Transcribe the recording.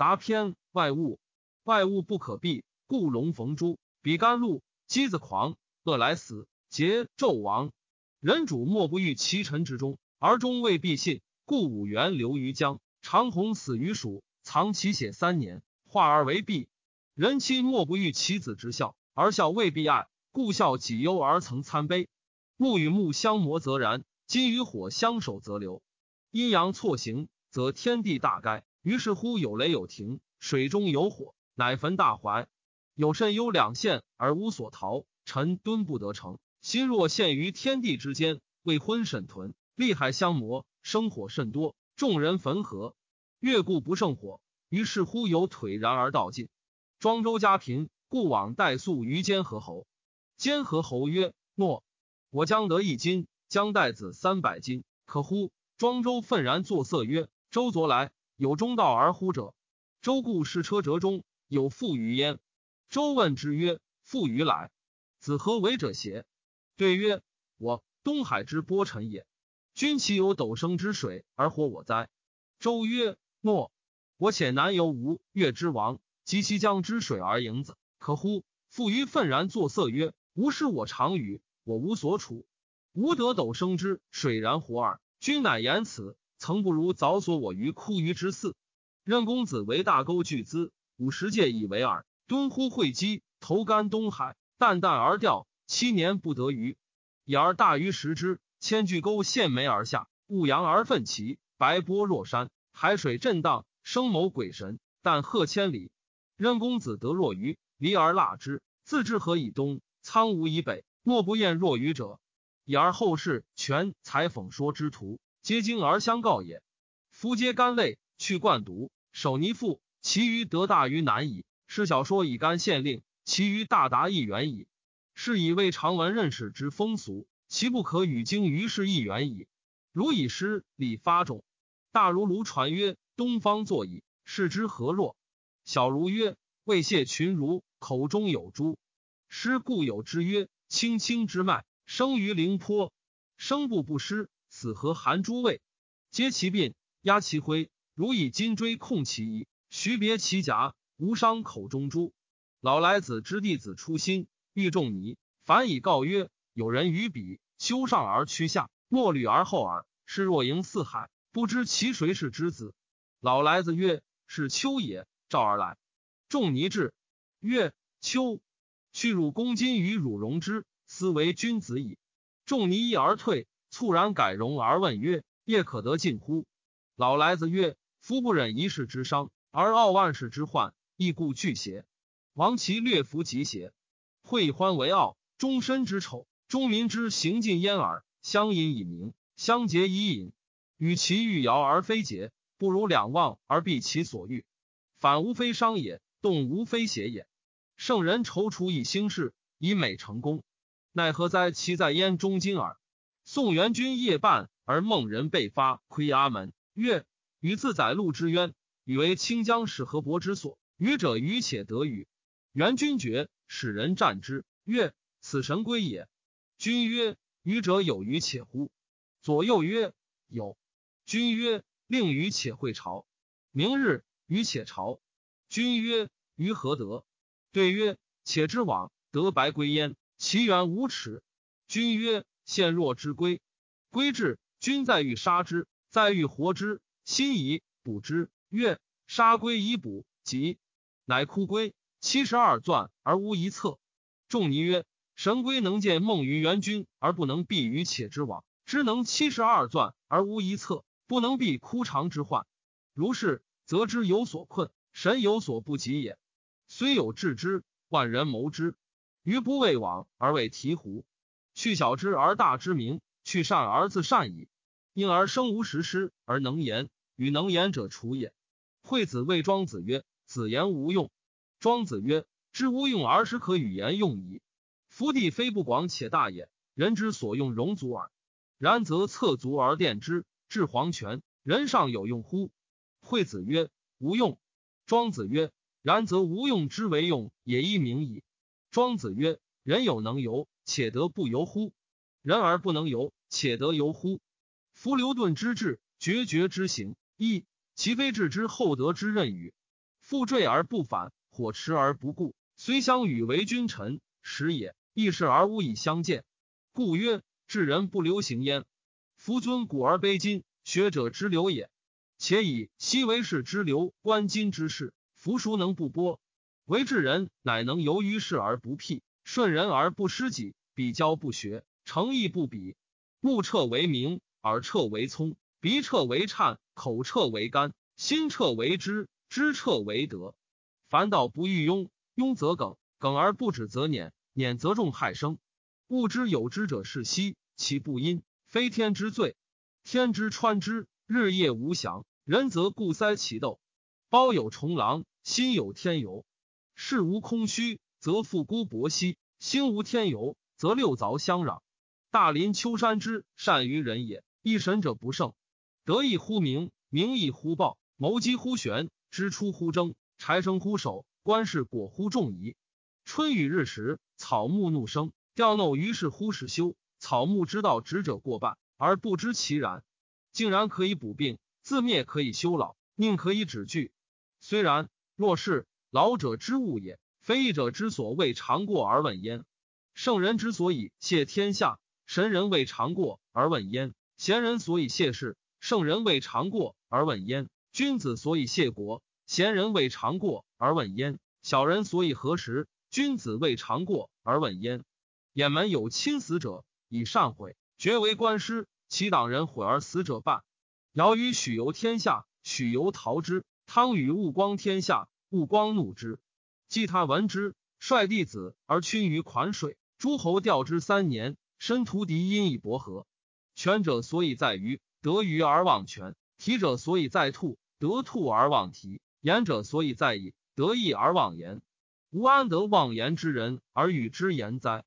杂篇外物，外物不可避，故龙逢猪，比干露，鸡子狂，恶来死，桀纣亡。人主莫不欲其臣之中，而终未必信。故五元流于江，长虹死于蜀，藏其血三年，化而为璧。人妻莫不欲其子之孝，而孝未必爱，故孝己忧而曾参悲。木与木相磨则燃，金与火相守则流。阴阳错行，则天地大该。于是乎有雷有霆，水中有火，乃焚大槐。有甚忧两县而无所逃，臣敦不得成。心若陷于天地之间，未昏沈屯，利害相磨，生火甚多，众人焚合，月故不胜火。于是乎有腿然而道尽。庄周家贫，故往代粟于监和侯。监和侯曰：“诺，我将得一金，将代子三百金，可乎？”庄周愤然作色曰：“周昨来，有中道而乎者？”周故视车辙中有负于焉。周问之曰：“负于来，子何为者邪？”对曰：“我东海之波臣也。君其有斗升之水而活我哉？”周曰：“诺。我且南游吴越之王，及其江之水而迎子，可乎？”负于愤然作色曰：“吾师我常与，我无所处，吾得斗升之水然活耳。”君乃言此，曾不如早所我于枯鱼之肆。任公子为大钩巨资，五十届以为饵，敦乎会稽，投干东海，淡淡而钓，七年不得鱼。以而大鱼食之，千巨钩现眉而下，雾扬而奋起，白波若山，海水震荡，生谋鬼神，但鹤千里。任公子得若鱼，离而腊之，自治河以东，苍梧以北，莫不厌若鱼者。以而后世全才讽说之徒，皆经而相告也。夫皆肝类，去冠毒，守泥腹，其余得大于难矣。是小说以干县令，其余大达一元矣。是以为常闻任史之风俗，其不可与经于是一元矣。如以诗礼发种，大如卢传曰：“东方作矣。”视之何若？小如曰：“未谢群儒，口中有珠。”诗故有之曰：“青青之脉。”生于陵坡，生不不失，子何含诸位？皆其鬓，压其灰，如以金锥控其衣，徐别其颊，无伤口中珠。老来子之弟子初心，欲仲尼，反以告曰：有人于彼，修上而趋下，莫履而后耳。是若迎四海，不知其谁是之子。老来子曰：是丘也。召而来，仲尼至，曰：丘，去汝公金于汝容之。斯为君子矣。仲尼一而退，猝然改容而问曰：“业可得尽乎？”老来子曰：“夫不忍一世之伤，而傲万世之患，亦故惧邪？王其略服其邪？会欢为傲，终身之丑，中民之行尽焉耳。相隐以明，相结以饮。与其欲摇而非节，不如两忘而避其所欲。反无非伤也，动无非邪也。圣人踌躇以兴事，以美成功。”奈何哉？其在焉中今耳。宋元君夜半而梦人被发，窥阿门，曰：“与自载禄之渊，与为清江使河伯之所。愚者愚且得语。”元君觉，使人战之，曰：“此神归也。”君曰：“愚者有余且乎？”左右曰：“有。”君曰：“令愚且会朝。”明日，愚且朝。君曰：“于何得？”对曰：“且之往，得白归焉。”其源无耻。君曰：“现若之龟，龟至，君在欲杀之，在欲活之，心以补之。曰：杀龟以补，即乃枯龟七十二钻而无一策。仲尼曰：神龟能见梦于元君，而不能避于且之往；知能七十二钻而无一策，不能避枯长之患。如是，则之有所困，神有所不及也。虽有志之，万人谋之。”于不为往而为醍醐，去小之而大之名，去善而自善矣。因而生无实施而能言，与能言者处也。惠子谓庄子曰：“子言无用。”庄子曰：“知无用而时可与言用矣。夫地非不广且大也，人之所用容足耳。然则侧足而垫之，至黄泉，人尚有用乎？”惠子曰：“无用。”庄子曰：“然则无用之为用也，一名矣。”庄子曰：“人有能游，且得不由乎？人而不能由，且得由乎？夫牛顿之志，决绝之行，一其非志之厚德之任与？复坠而不返，火驰而不顾，虽相与为君臣，时也；亦是而无以相见。故曰：至人不流行焉。夫尊古而卑今，学者之流也。且以昔为士之流，观今之事，夫孰能不波？为至人，乃能由于事而不辟，顺人而不失己，比交不学，诚意不比。目彻为明，耳彻为聪，鼻彻为颤，口彻为干，心彻为知，知彻为德。凡道不欲庸，庸则耿，耿而不止则撵，撵则众害生。物之有之者是息，其不因，非天之罪。天之穿之，日夜无祥。人则固塞其斗，包有重狼，心有天游。事无空虚，则复孤薄兮；心无天游，则六凿相壤。大林丘山之善于人也，一神者不胜。得意乎明，明亦乎暴，谋机乎玄，知出乎征，柴生乎守，官事果乎仲夷。春雨日时，草木怒生，调弄于是乎始休。草木之道，直者过半，而不知其然，竟然可以补病。自灭可以修老，宁可以止惧。虽然，若是老者之物也，非义者之所谓尝过而问焉。圣人之所以谢天下，神人未尝过而问焉；贤人所以谢世，圣人未尝过而问焉；君子所以谢国，贤人未尝过而问焉；小人所以何时，君子未尝过而问焉。眼门有亲死者，以善悔，绝为官师；其党人毁而死者半。尧与许由天下，许由逃之；汤与勿光天下，勿光怒之。季他闻之，率弟子而趋于款水。诸侯调之三年，申屠敌因以伯和。权者所以在于得鱼而忘权，提者所以在兔得兔而忘提，言者所以在意得意而忘言。吾安得忘言之人而与之言哉？